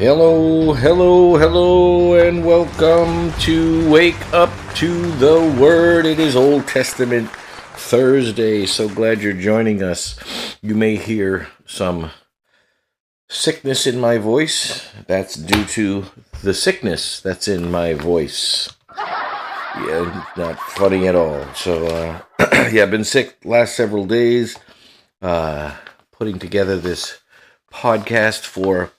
Hello, hello, hello, and welcome to Wake Up to the Word. It is Old Testament Thursday. So glad you're joining us. You may hear some sickness in my voice. That's due to the sickness that's in my voice. Yeah, not funny at all. So, uh, yeah, I've been sick last several days. Uh, putting together this podcast for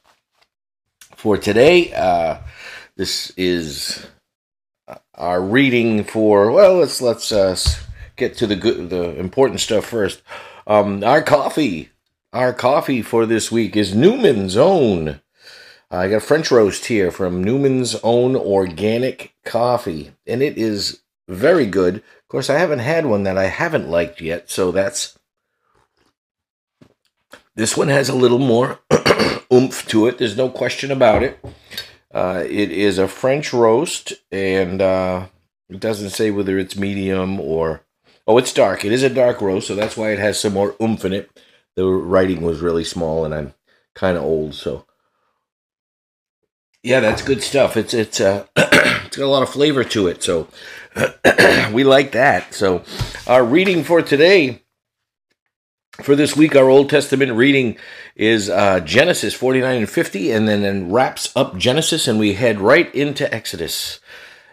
for today. Uh, this is our reading for. Well, let's let's uh, get to the good, the important stuff first. Um, our coffee, our coffee for this week is Newman's Own. I got French roast here from Newman's Own Organic Coffee, and it is very good. Of course, I haven't had one that I haven't liked yet, so that's this one has a little more oomph to it. There's no question about it. Uh, it is a French roast, and uh, it doesn't say whether it's medium or. Oh, it's dark. It is a dark roast, so that's why it has some more oomph in it. The writing was really small, and I'm kind of old, so. Yeah, that's good stuff. It's it's uh, it's got a lot of flavor to it, so we like that. So, our reading for today for this week, our Old Testament reading is uh, Genesis 49 and 50, and then, then wraps up Genesis, and we head right into Exodus.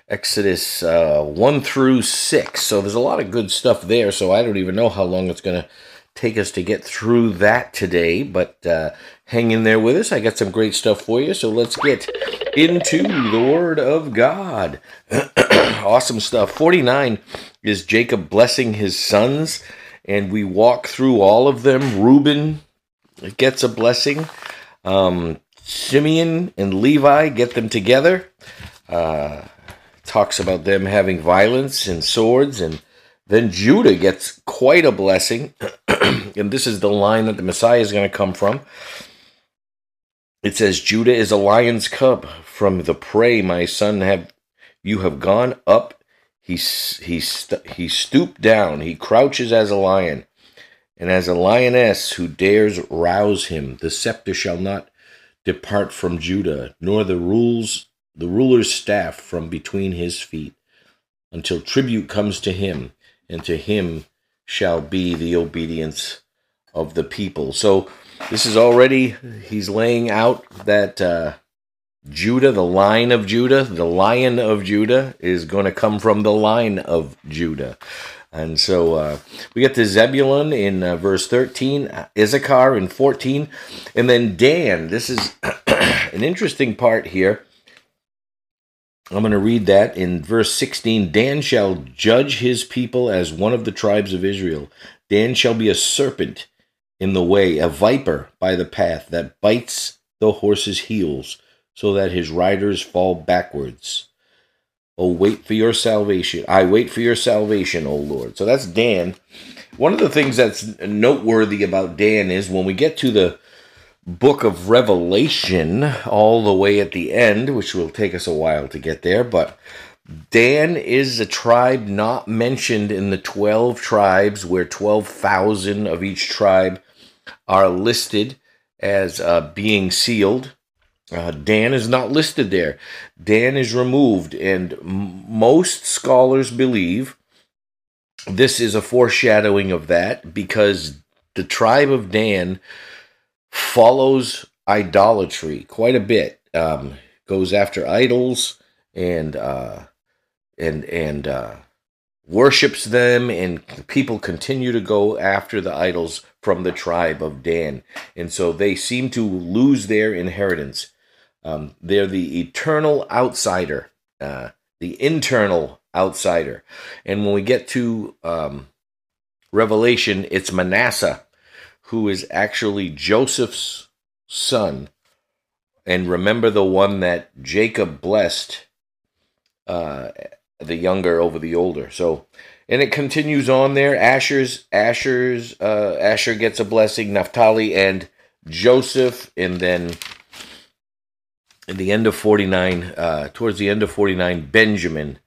Exodus uh, 1 through 6. So there's a lot of good stuff there, so I don't even know how long it's going to take us to get through that today, but uh, hang in there with us. I got some great stuff for you, so let's get into the Word of God. awesome stuff. 49 is Jacob blessing his sons and we walk through all of them. Reuben gets a blessing. Um, Simeon and Levi get them together. Uh, talks about them having violence and swords, and then Judah gets quite a blessing. and this is the line that the Messiah is going to come from. It says, Judah is a lion's cub. From the prey, my son, have you have gone up he, he, he stooped down, he crouches as a lion, and as a lioness who dares rouse him. The scepter shall not depart from Judah, nor the rules the ruler's staff from between his feet, until tribute comes to him, and to him shall be the obedience of the people. So this is already he's laying out that uh, Judah, the line of Judah, the lion of Judah is going to come from the line of Judah. And so uh, we get to Zebulun in uh, verse 13, Issachar in 14, and then Dan. This is an interesting part here. I'm going to read that in verse 16. Dan shall judge his people as one of the tribes of Israel. Dan shall be a serpent in the way, a viper by the path that bites the horse's heels so that his riders fall backwards. Oh, wait for your salvation. I wait for your salvation, O Lord. So that's Dan. One of the things that's noteworthy about Dan is when we get to the book of Revelation, all the way at the end, which will take us a while to get there, but Dan is a tribe not mentioned in the 12 tribes, where 12,000 of each tribe are listed as uh, being sealed. Uh, Dan is not listed there. Dan is removed, and m- most scholars believe this is a foreshadowing of that because the tribe of Dan follows idolatry quite a bit. Um, goes after idols and uh, and and uh, worships them, and people continue to go after the idols from the tribe of Dan, and so they seem to lose their inheritance. Um, they're the eternal outsider, uh, the internal outsider. And when we get to um, Revelation, it's Manasseh, who is actually Joseph's son. And remember the one that Jacob blessed, uh, the younger over the older. So, and it continues on there. Asher's Asher's uh, Asher gets a blessing. Naphtali and Joseph, and then in the end of 49, uh, towards the end of 49, Benjamin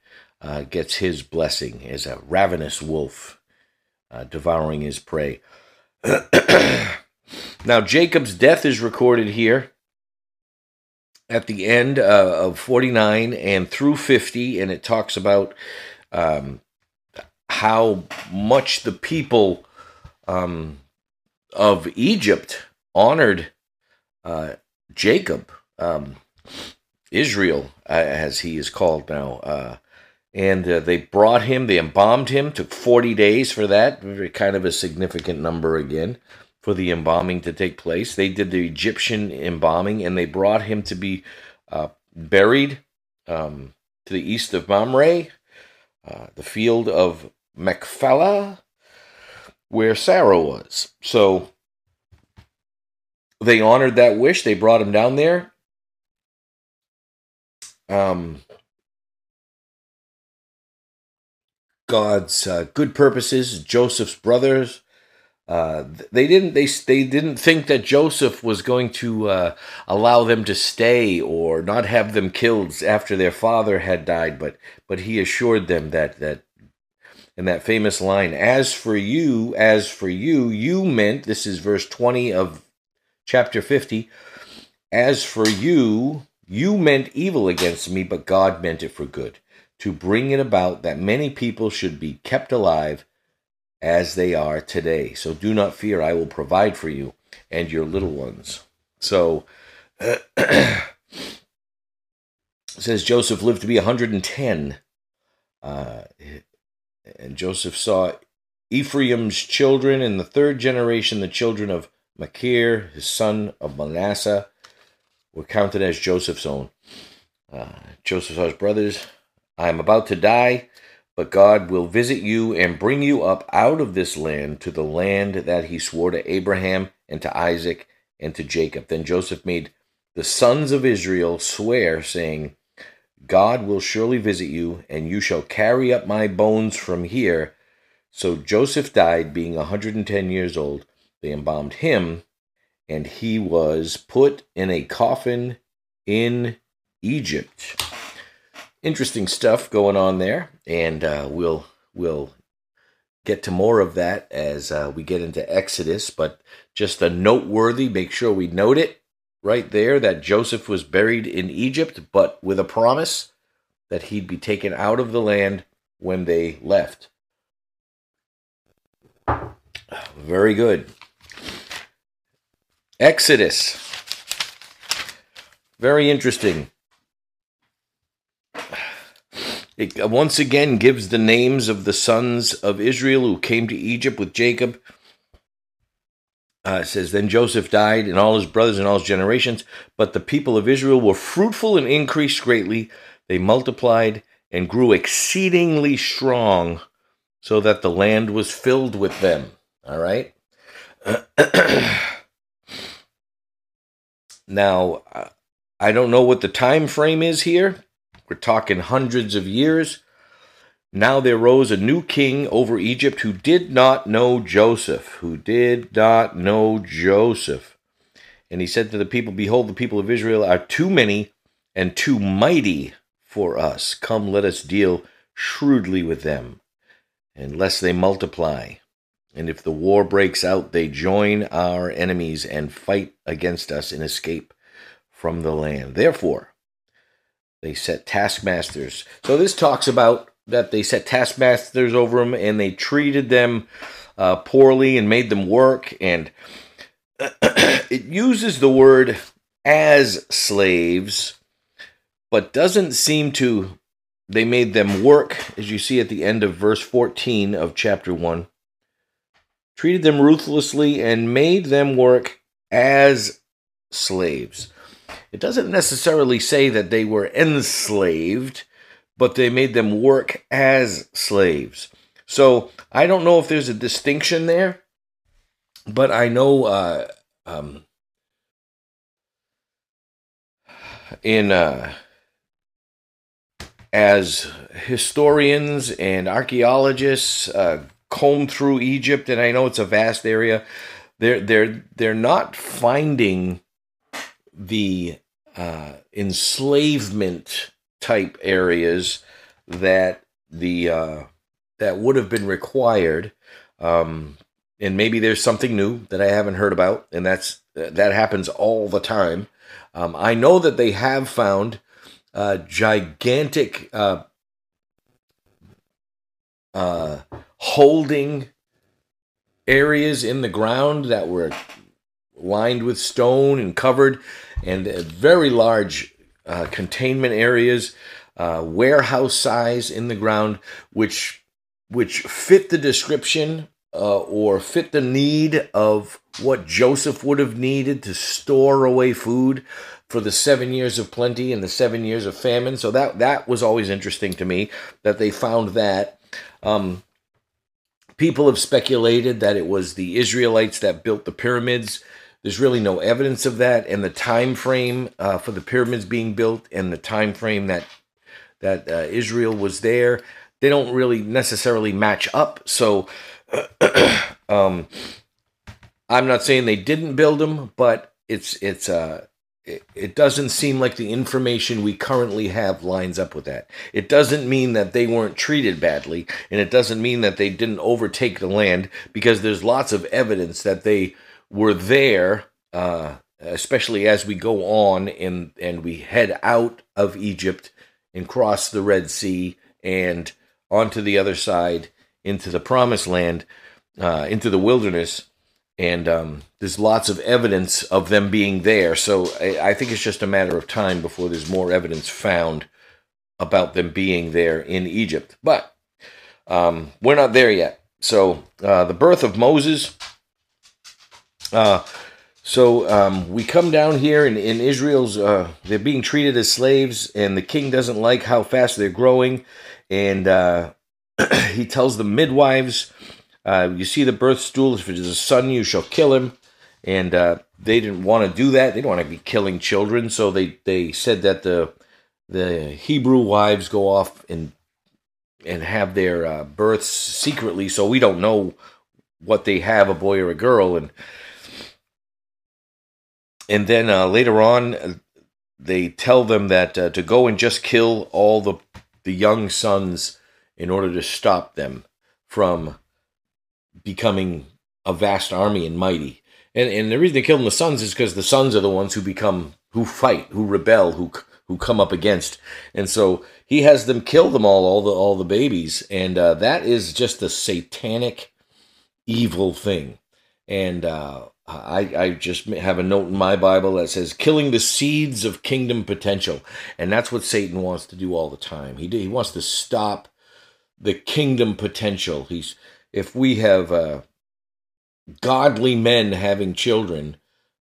uh, gets his blessing as a ravenous wolf uh, devouring his prey. now, Jacob's death is recorded here at the end uh, of 49 and through 50, and it talks about um, how much the people um, of Egypt honored uh, Jacob, um, Israel, uh, as he is called now. Uh, and uh, they brought him, they embalmed him, took 40 days for that, kind of a significant number again for the embalming to take place. They did the Egyptian embalming and they brought him to be uh, buried um, to the east of Mamre, uh, the field of Machpelah, where Sarah was. So they honored that wish. They brought him down there. Um, God's uh, good purposes, Joseph's brothers, uh, they didn't they they didn't think that Joseph was going to uh, allow them to stay or not have them killed after their father had died, but but he assured them that that in that famous line, "As for you, as for you, you meant." This is verse twenty of chapter fifty. As for you, you meant evil against me, but God meant it for good, to bring it about that many people should be kept alive as they are today. So do not fear, I will provide for you and your little ones. So says Joseph lived to be 110. Uh, and Joseph saw Ephraim's children in the third generation, the children of Machir, his son of Manasseh, were counted as Joseph's own. Uh, Joseph saw his brothers. I am about to die but God will visit you and bring you up out of this land to the land that he swore to Abraham and to Isaac and to Jacob. Then Joseph made the sons of Israel swear, saying, God will surely visit you, and you shall carry up my bones from here. So Joseph died, being a 110 years old. They embalmed him, and he was put in a coffin in Egypt interesting stuff going on there, and uh, we'll we'll get to more of that as uh, we get into Exodus. But just a noteworthy, make sure we note it right there that Joseph was buried in Egypt, but with a promise that he'd be taken out of the land when they left. Very good. Exodus. Very interesting. It uh, once again gives the names of the sons of Israel who came to Egypt with Jacob. Uh, it says, Then Joseph died, and all his brothers and all his generations. But the people of Israel were fruitful and increased greatly. They multiplied and grew exceedingly strong, so that the land was filled with them. All right? now, I don't know what the time frame is here, we're talking hundreds of years. Now there rose a new king over Egypt who did not know Joseph, who did not know Joseph. And he said to the people, Behold, the people of Israel are too many and too mighty for us. Come, let us deal shrewdly with them, and lest they multiply. And if the war breaks out, they join our enemies and fight against us and escape from the land. Therefore, they set taskmasters. So this talks about that they set taskmasters over them and they treated them uh, poorly and made them work. And it uses the word as slaves, but doesn't seem to. They made them work, as you see at the end of verse 14 of chapter 1. Treated them ruthlessly and made them work as slaves. It doesn't necessarily say that they were enslaved, but they made them work as slaves. So I don't know if there's a distinction there, but I know uh, um, in uh, as historians and archaeologists uh, comb through Egypt, and I know it's a vast area, they're they're they're not finding the uh, enslavement type areas that the uh, that would have been required. Um, and maybe there's something new that I haven't heard about, and that's that happens all the time. Um, I know that they have found uh, gigantic uh, uh, holding areas in the ground that were lined with stone and covered, and very large uh, containment areas, uh, warehouse size in the ground, which which fit the description uh, or fit the need of what Joseph would have needed to store away food for the seven years of plenty and the seven years of famine. So that that was always interesting to me that they found that. Um, people have speculated that it was the Israelites that built the pyramids. There's really no evidence of that, and the time frame uh, for the pyramids being built and the time frame that that uh, Israel was there, they don't really necessarily match up. So, um, I'm not saying they didn't build them, but it's it's uh it, it doesn't seem like the information we currently have lines up with that. It doesn't mean that they weren't treated badly, and it doesn't mean that they didn't overtake the land because there's lots of evidence that they were there, uh, especially as we go on and and we head out of Egypt and cross the Red Sea and onto the other side into the Promised Land, uh, into the wilderness and um, there's lots of evidence of them being there. So I, I, think it's just a matter of time before there's more evidence found about them being there in Egypt. But um, we're not there yet. So uh, the birth of Moses. Uh, so um, we come down here in, in Israel's, uh, they're being treated as slaves, and the king doesn't like how fast they're growing. And uh, he tells the midwives uh, you see the birth stool. If it is a son, you shall kill him. And uh, they didn't want to do that. They didn't want to be killing children. So they, they said that the the Hebrew wives go off and and have their uh, births secretly. So we don't know what they have, a boy or a girl. And and then uh, later on, they tell them that uh, to go and just kill all the the young sons in order to stop them from becoming a vast army and mighty. And and the reason they kill them the sons is because the sons are the ones who become who fight, who rebel, who who come up against. And so he has them kill them all, all the all the babies, and uh, that is just a satanic, evil thing. And uh, I I just have a note in my Bible that says killing the seeds of kingdom potential, and that's what Satan wants to do all the time. He he wants to stop the kingdom potential. He's if we have uh, godly men having children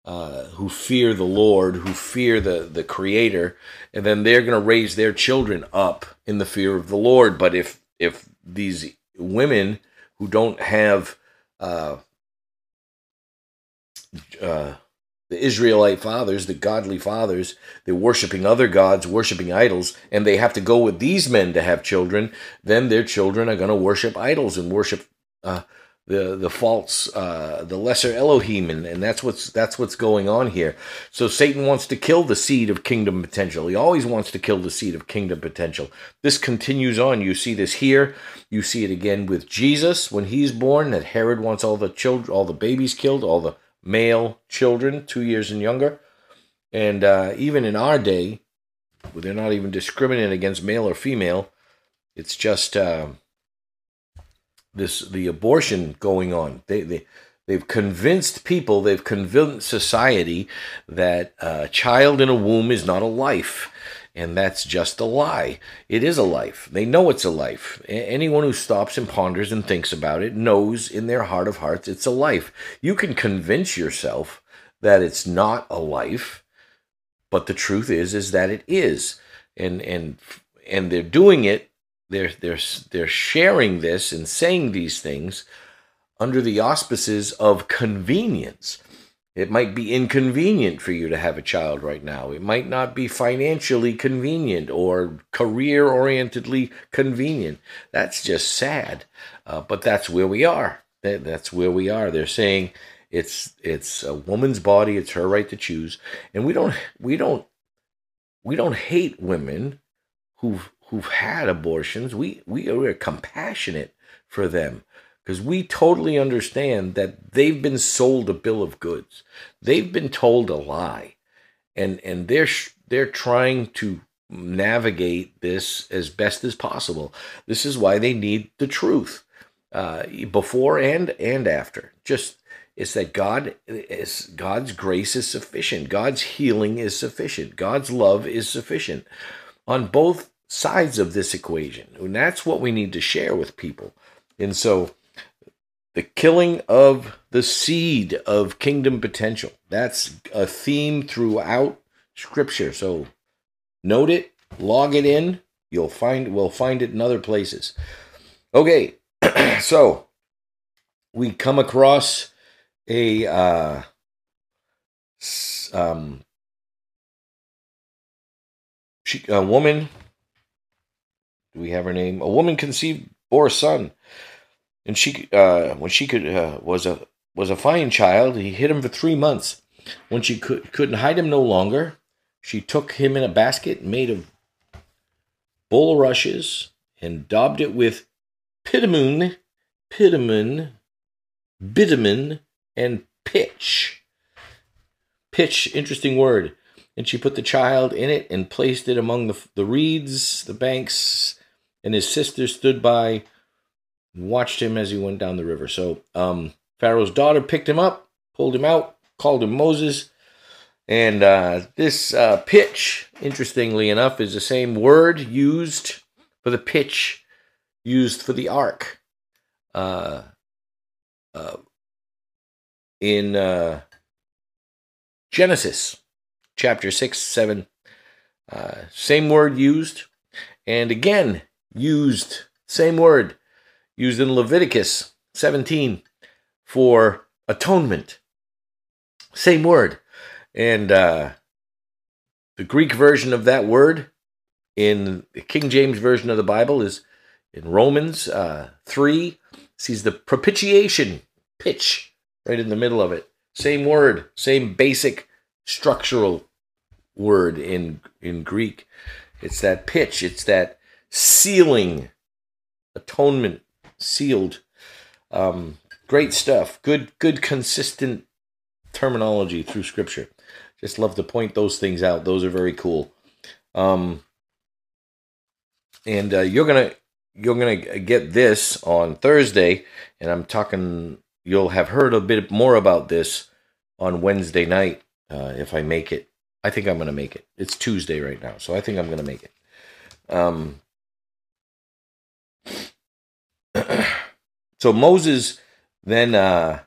uh, who fear the Lord, who fear the, the Creator, and then they're going to raise their children up in the fear of the Lord. But if if these women who don't have uh, uh, the Israelite fathers, the godly fathers, they're worshiping other gods, worshiping idols, and they have to go with these men to have children, then their children are going to worship idols and worship uh, the the false uh, the lesser Elohim, and, and that's what's that's what's going on here. So Satan wants to kill the seed of kingdom potential. He always wants to kill the seed of kingdom potential. This continues on. You see this here. You see it again with Jesus when he's born. That Herod wants all the children, all the babies killed, all the male children, two years and younger. And uh, even in our day, they're not even discriminating against male or female. It's just. Uh, this the abortion going on. They they they've convinced people, they've convinced society that a child in a womb is not a life. And that's just a lie. It is a life. They know it's a life. Anyone who stops and ponders and thinks about it knows in their heart of hearts it's a life. You can convince yourself that it's not a life, but the truth is is that it is. And and and they're doing it they're they're they're sharing this and saying these things under the auspices of convenience. It might be inconvenient for you to have a child right now. It might not be financially convenient or career orientedly convenient. That's just sad. Uh, but that's where we are. That's where we are. They're saying it's it's a woman's body. It's her right to choose. And we don't we don't we don't hate women who've who've had abortions, we we are compassionate for them. because we totally understand that they've been sold a bill of goods. They've been told a lie, and and they're they're trying to navigate this as best as possible. This is why they need the truth uh, before and and after. Just it's that God is God's grace is sufficient. God's healing is sufficient. God's love is sufficient on both sides of this equation, and that's what we need to share with people. And so the killing of the seed of kingdom potential. That's a theme throughout scripture. So note it, log it in. You'll find we'll find it in other places. Okay, so we come across a uh, um, she, a woman. We have her name? A woman conceived bore a son and she uh, when she could uh, was a was a fine child. He hid him for three months. When she could couldn't hide him no longer, she took him in a basket made of bulrushes and daubed it with pitamoon, pitamoon, bitumen, and pitch. Pitch, interesting word. And she put the child in it and placed it among the, the reeds, the banks, and his sister stood by watched him as he went down the river. So um, Pharaoh's daughter picked him up, pulled him out, called him Moses. And uh, this uh, pitch, interestingly enough, is the same word used for the pitch used for the ark. Uh, uh in uh, Genesis chapter 6, 7, uh, same word used. And again, used, same word used in Leviticus 17 for atonement. Same word. And uh, the Greek version of that word in the King James Version of the Bible is in Romans uh, 3, sees the propitiation pitch right in the middle of it. Same word, same basic structural word in, in Greek. It's that pitch, it's that sealing, atonement sealed. Um, great stuff. Good, good, consistent terminology through Scripture. Just love to point those things out. Those are very cool. Um, and uh, you're gonna you're gonna get this on Thursday, and I'm talking. You'll have heard a bit more about this on Wednesday night uh, if I make it. I think I'm gonna make it. It's Tuesday right now, so I think I'm gonna make it. Um, so Moses then uh,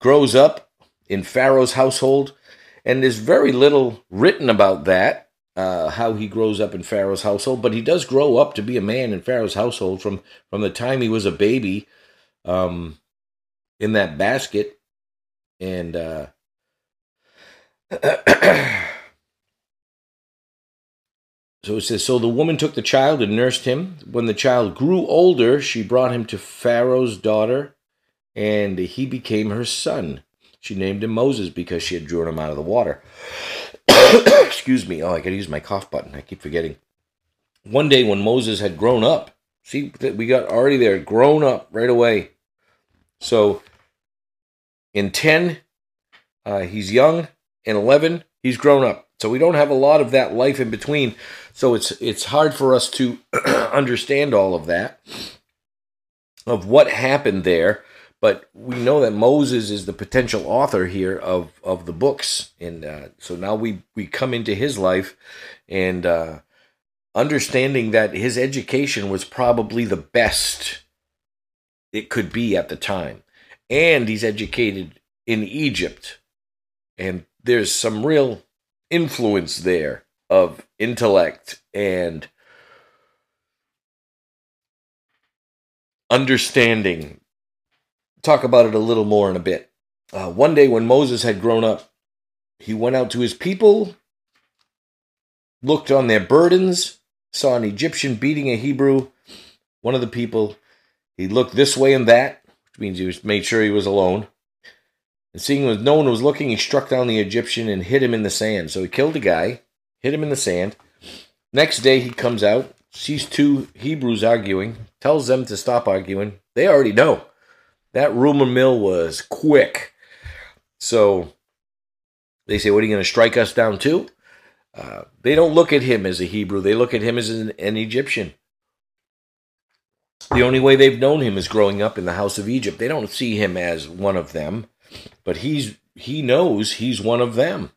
grows up in Pharaoh's household, and there's very little written about that, uh, how he grows up in Pharaoh's household. But he does grow up to be a man in Pharaoh's household from from the time he was a baby, um, in that basket, and. Uh, So it says, So the woman took the child and nursed him. When the child grew older, she brought him to Pharaoh's daughter, and he became her son. She named him Moses because she had drawn him out of the water. Excuse me. Oh, I gotta use my cough button. I keep forgetting. One day when Moses had grown up, see, we got already there, grown up right away. So in 10, uh, he's young. In 11, he's grown up. So we don't have a lot of that life in between. So it's it's hard for us to understand all of that of what happened there. But we know that Moses is the potential author here of, of the books, and uh, so now we we come into his life, and uh, understanding that his education was probably the best it could be at the time, and he's educated in Egypt, and there's some real influence there of intellect and understanding. Talk about it a little more in a bit. Uh, one day, when Moses had grown up, he went out to his people, looked on their burdens, saw an Egyptian beating a Hebrew, one of the people. He looked this way and that, which means he was, made sure he was alone. And seeing as no one was looking, he struck down the Egyptian and hit him in the sand. So he killed the guy, hit him in the sand. Next day he comes out, sees two Hebrews arguing, tells them to stop arguing. They already know. That rumor mill was quick. So they say, What are you going to strike us down too? Uh, they don't look at him as a Hebrew, they look at him as an, an Egyptian. The only way they've known him is growing up in the house of Egypt. They don't see him as one of them, but he's he knows he's one of them.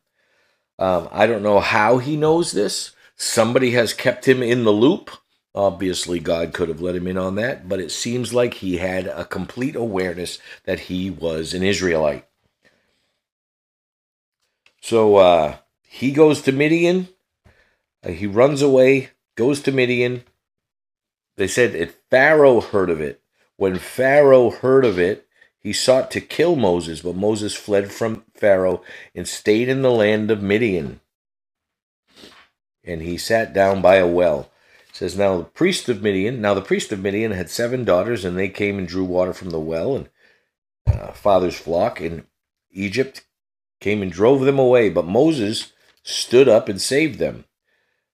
Um, I don't know how he knows this. Somebody has kept him in the loop. Obviously, God could have let him in on that, but it seems like he had a complete awareness that he was an Israelite. So uh, he goes to Midian. Uh, he runs away, goes to Midian. They said that Pharaoh heard of it. When Pharaoh heard of it, he sought to kill Moses, but Moses fled from Pharaoh and stayed in the land of Midian. And he sat down by a well. It says now the priest of Midian. Now the priest of Midian had seven daughters, and they came and drew water from the well, and uh, father's flock in Egypt came and drove them away. But Moses stood up and saved them,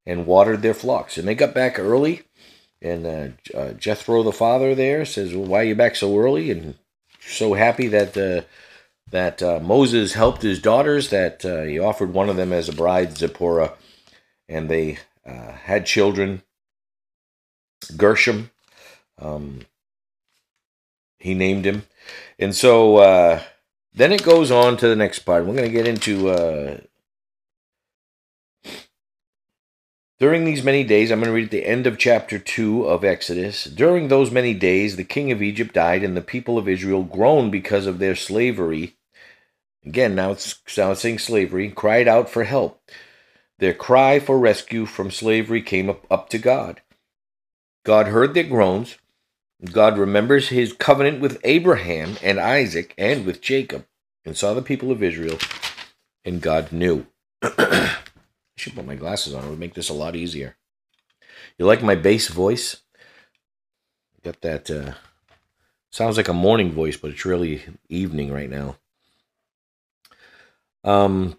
and watered their flocks. And they got back early. And uh, uh, Jethro, the father there, says, well, "Why are you back so early?" And so happy that uh, that uh, Moses helped his daughters. That uh, he offered one of them as a bride, Zipporah, and they uh, had children. Gershom, um, he named him, and so uh, then it goes on to the next part. We're going to get into uh, During these many days, I'm going to read at the end of chapter 2 of Exodus. During those many days, the king of Egypt died, and the people of Israel groaned because of their slavery. Again, now it's, now it's saying slavery, cried out for help. Their cry for rescue from slavery came up, up to God. God heard their groans. God remembers his covenant with Abraham and Isaac and with Jacob, and saw the people of Israel, and God knew. should put my glasses on. It would make this a lot easier. You like my bass voice? Got that. Uh, sounds like a morning voice, but it's really evening right now. Um,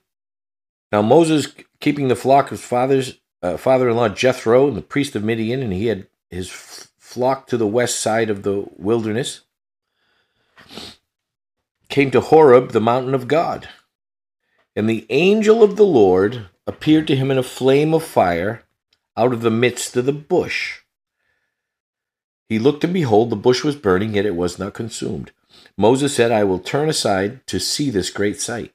now Moses keeping the flock of father's uh, father-in-law Jethro and the priest of Midian, and he had his flock to the west side of the wilderness. Came to Horeb, the mountain of God, and the angel of the Lord appeared to him in a flame of fire out of the midst of the bush. He looked, and behold, the bush was burning, yet it was not consumed. Moses said, I will turn aside to see this great sight.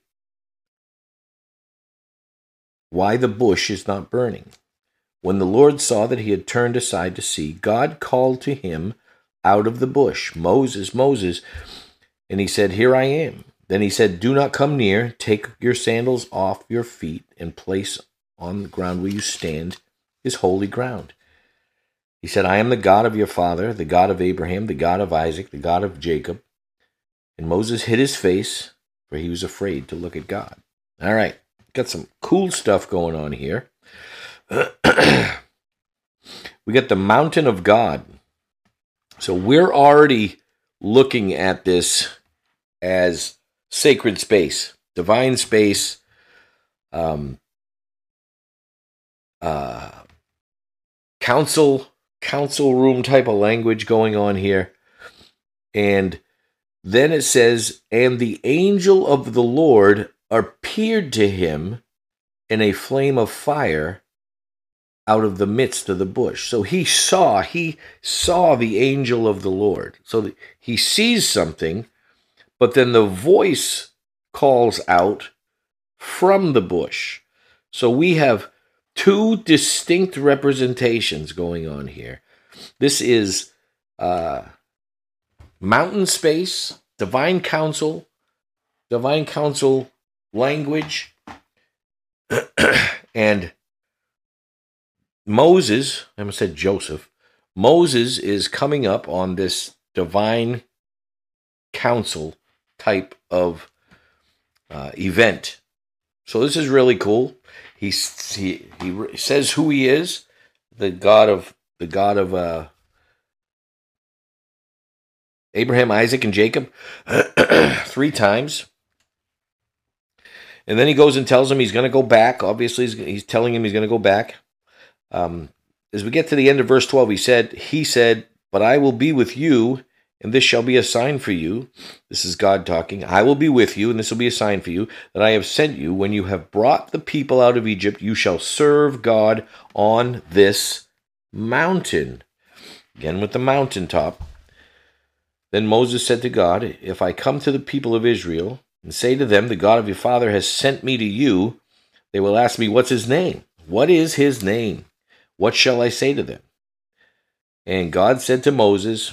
Why the bush is not burning. When the Lord saw that he had turned aside to see, God called to him out of the bush, Moses, Moses. And he said, Here I am. Then he said, Do not come near. Take your sandals off your feet and place on the ground where you stand is holy ground. He said, I am the God of your father, the God of Abraham, the God of Isaac, the God of Jacob. And Moses hid his face, for he was afraid to look at God. All right, got some cool stuff going on here. we got the mountain of God. So we're already looking at this as sacred space, divine space, um, uh, council council room type of language going on here, and then it says, "And the angel of the Lord appeared to him in a flame of fire." out of the midst of the bush. So he saw, he saw the angel of the Lord. So he sees something but then the voice calls out from the bush. So we have two distinct representations going on here. This is uh, mountain space, divine council, divine council language, and Moses, I almost said Joseph, Moses is coming up on this divine council type of uh, event. So this is really cool. He, he he says who he is, the God of the God of uh, Abraham, Isaac, and Jacob, three times. And then he goes and tells him he's going to go back. Obviously, he's, he's telling him he's going to go back. Um, as we get to the end of verse 12, he said, He said, But I will be with you, And this shall be a sign for you. This is God talking. I will be with you, and this will be a sign for you that I have sent you. When you have brought the people out of Egypt, you shall serve God on this mountain. Again, with the mountaintop. Then Moses said to God, If I come to the people of Israel and say to them, The God of your father has sent me to you, they will ask me, What's his name? What is his name? What shall I say to them? And God said to Moses,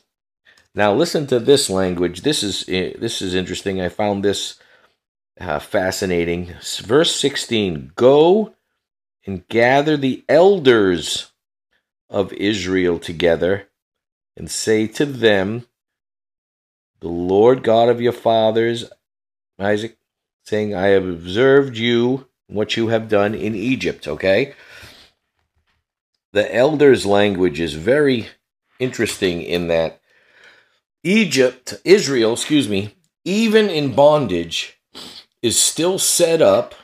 Now listen to this language. This is eh, this is interesting. I found this uh, fascinating. Verse 16: Go and gather the elders of Israel together and say to them, The Lord God of your fathers, Isaac, saying, I have observed you, what you have done in Egypt, okay? The elders' language is very interesting in that Egypt, Israel, excuse me, even in bondage, is still set up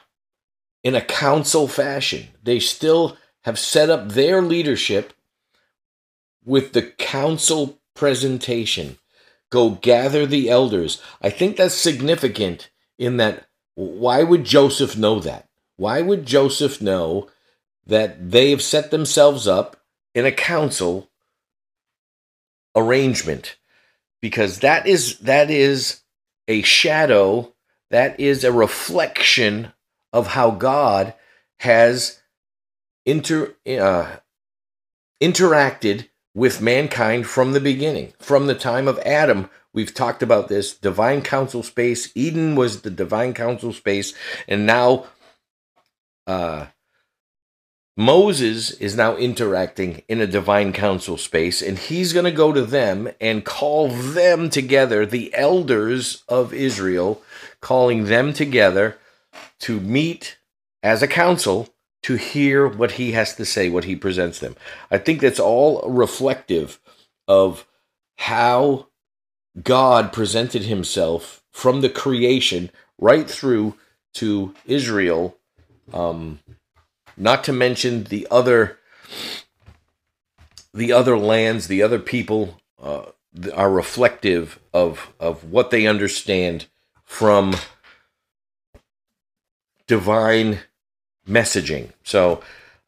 in a council fashion. They still have set up their leadership with the council presentation. Go gather the elders. I think that's significant in that why would Joseph know that? Why would Joseph know that they have set themselves up in a council arrangement? Because that is that is a shadow that is a reflection of how God has inter uh, interacted with mankind from the beginning, from the time of Adam. We've talked about this divine council space. Eden was the divine council space, and now uh, Moses is now interacting in a divine council space, and he's going to go to them and call them together, the elders of Israel, calling them together to meet as a council to hear what he has to say, what he presents them. I think that's all reflective of how God presented himself from the creation right through to Israel. Um, not to mention the other the other lands, the other people uh, are reflective of of what they understand from divine messaging. So,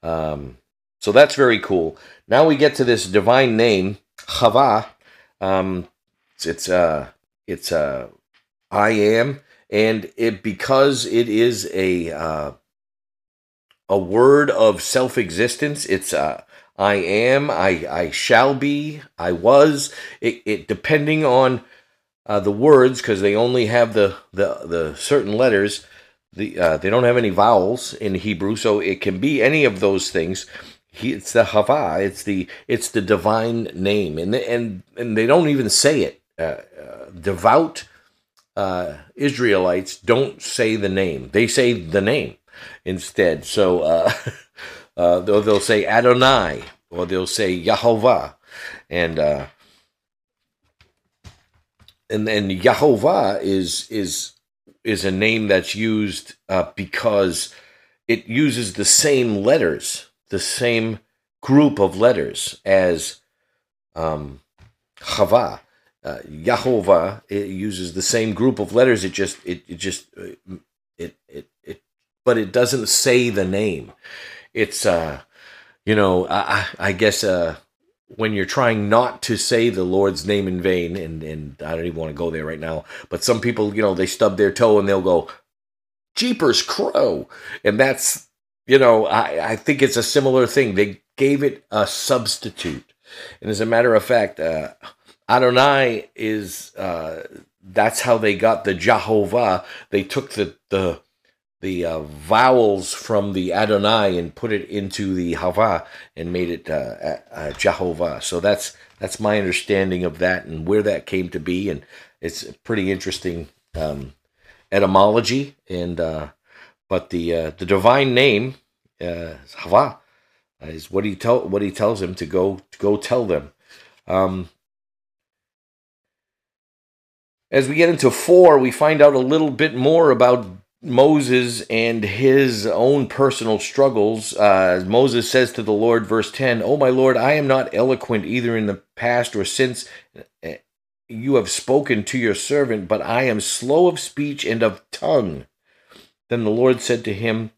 um, so that's very cool. Now we get to this divine name, Chava. Um, it's it's uh, it's uh, I am, and it because it is a uh, a word of self existence. It's uh, I am, I I shall be, I was. It, it depending on uh, the words because they only have the the the certain letters. The uh, they don't have any vowels in Hebrew, so it can be any of those things. He, it's the Hava. It's the it's the divine name, and and and they don't even say it. Uh, uh, devout uh, Israelites don't say the name; they say the name instead. So uh, uh, they'll, they'll say Adonai or they'll say Yahovah, and uh, and then Yahovah is is is a name that's used uh, because it uses the same letters, the same group of letters as um, Chava. Uh, Yahovah it uses the same group of letters. It just it, it just uh, it it it but it doesn't say the name. It's uh, you know, I, I guess uh, when you're trying not to say the Lord's name in vain, and and I don't even want to go there right now, but some people, you know, they stub their toe and they'll go, "Jeepers crow," and that's you know, I I think it's a similar thing. They gave it a substitute, and as a matter of fact, uh, Adonai is uh, that's how they got the Jehovah. They took the the the uh, vowels from the Adonai and put it into the Hava and made it uh, Jehovah. So that's that's my understanding of that and where that came to be, and it's pretty interesting um, etymology. And uh, but the uh, the divine name uh, Hava is what he tell what he tells him to go to go tell them. Um, as we get into four, we find out a little bit more about Moses and his own personal struggles. Uh, Moses says to the Lord, verse 10, Oh, my Lord, I am not eloquent either in the past or since you have spoken to your servant, but I am slow of speech and of tongue. Then the Lord said to him,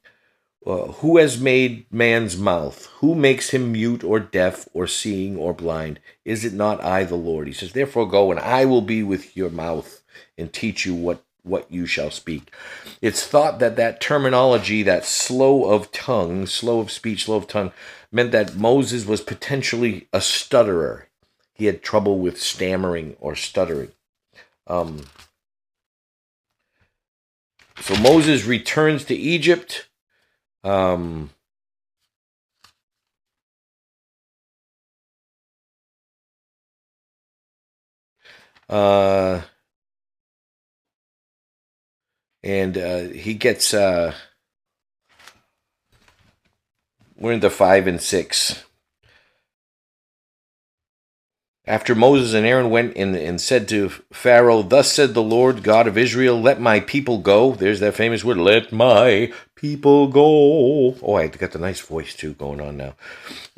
uh, Who has made man's mouth? Who makes him mute or deaf or seeing or blind? Is it not I, the Lord? He says, Therefore go, and I will be with your mouth and teach you what what you shall speak. It's thought that that terminology, that slow of tongue, slow of speech, slow of tongue, meant that Moses was potentially a stutterer. He had trouble with stammering or stuttering. Um, so Moses returns to Egypt. Um, uh, and uh, he gets uh, we're in the five and six. After Moses and Aaron went and, and said to Pharaoh, Thus said the Lord God of Israel, Let my people go. There's that famous word, Let my people go. Oh, I got the nice voice too going on now.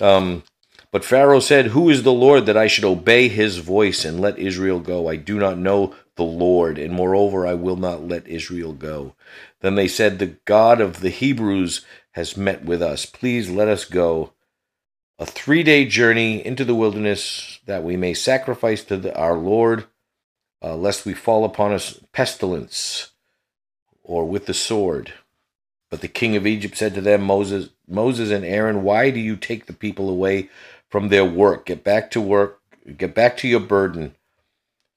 Um, but Pharaoh said, Who is the Lord that I should obey his voice and let Israel go? I do not know the Lord, and moreover, I will not let Israel go. Then they said, The God of the Hebrews has met with us. Please let us go a three day journey into the wilderness that we may sacrifice to the, our Lord, uh, lest we fall upon us pestilence or with the sword. But the king of Egypt said to them, Moses, Moses and Aaron, why do you take the people away from their work? Get back to work, get back to your burden.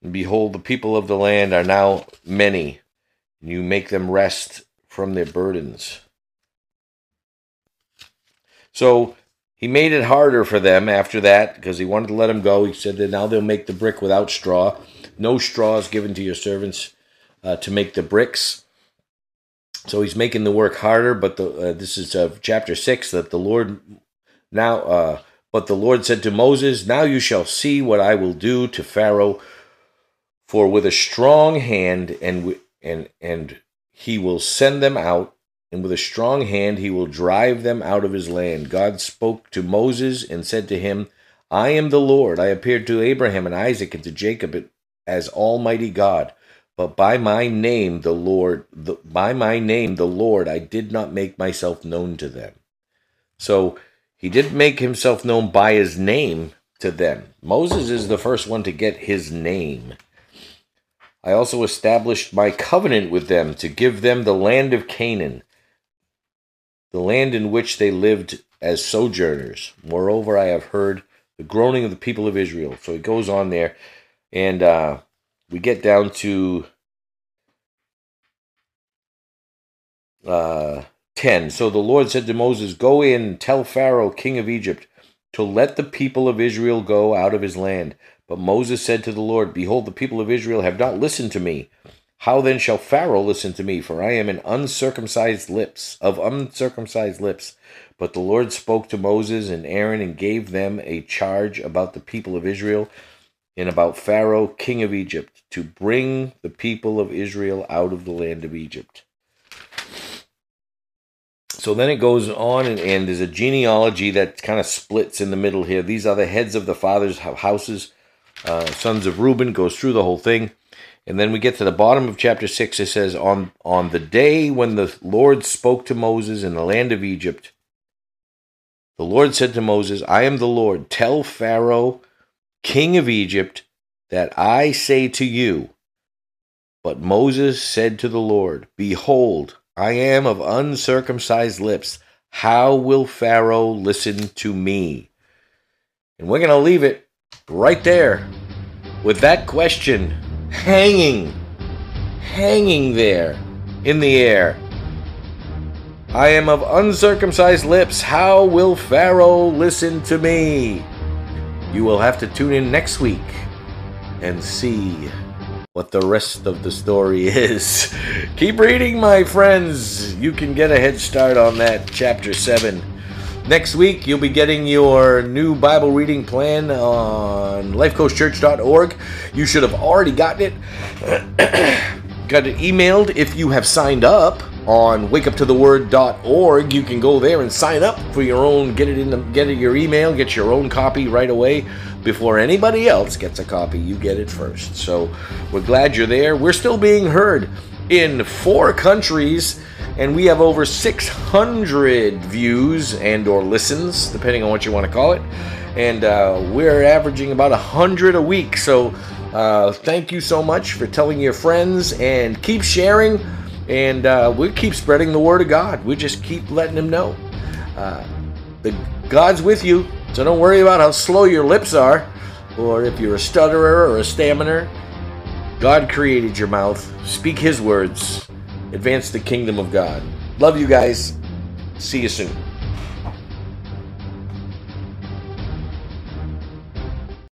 And behold, the people of the land are now many, and you make them rest from their burdens. So he made it harder for them after that because he wanted to let them go. He said that now they'll make the brick without straw. No straw is given to your servants uh, to make the bricks. So he's making the work harder. But the, uh, this is uh, chapter six that the Lord now. Uh, but the Lord said to Moses, "Now you shall see what I will do to Pharaoh." For with a strong hand and and and he will send them out, and with a strong hand he will drive them out of his land. God spoke to Moses and said to him, I am the Lord. I appeared to Abraham and Isaac and to Jacob as Almighty God. But by my name, the Lord, the, by my name, the Lord, I did not make myself known to them. So he didn't make himself known by his name to them. Moses is the first one to get his name. I also established my covenant with them to give them the land of Canaan, the land in which they lived as sojourners. Moreover, I have heard the groaning of the people of Israel. So it goes on there, and uh, we get down to uh, 10. So the Lord said to Moses, Go in tell Pharaoh, king of Egypt, to let the people of Israel go out of his land but Moses said to the Lord, Behold, the people of Israel have not listened to me. How then shall Pharaoh listen to me? For I am an uncircumcised lips, of uncircumcised lips. But the Lord spoke to Moses and Aaron and gave them a charge about the people of Israel and about Pharaoh, king of Egypt, to bring the people of Israel out of the land of Egypt. So then it goes on, and, and there's a genealogy that kind of splits in the middle here. These are the heads of the fathers' houses uh, sons of Reuben, goes through the whole thing. And then we get to the bottom of chapter 6. It says, on, on the day when the Lord spoke to Moses in the land of Egypt, the Lord said to Moses, I am the Lord. Tell Pharaoh, king of Egypt, that I say to you, but Moses said to the Lord, Behold, I am of uncircumcised lips. How will Pharaoh listen to me? And we're going to leave it right there with that question hanging, hanging there in the air. I am of uncircumcised lips. How will Pharaoh listen to me? You will have to tune in next week and see what the rest of the story is. Keep reading, my friends. You can get a head start on that, chapter 7. Next week, you'll be getting your new Bible reading plan on lifecoachchurch.org. You should have already gotten it. Got it emailed if you have signed up on wakeuptotheword.org. You can go there and sign up for your own, get it in the, get it your email, get your own copy right away before anybody else gets a copy. You get it first. So we're glad you're there. We're still being heard in four countries and we have over 600 views and or listens depending on what you want to call it. And uh, we're averaging about 100 a week. So uh, thank you so much for telling your friends and keep sharing. And uh, we keep spreading the word of god. We just keep letting them know. Uh, the god's with you. So don't worry about how slow your lips are or if you're a stutterer or a stammerer. God created your mouth. Speak his words advance the kingdom of God. Love you guys. See you soon.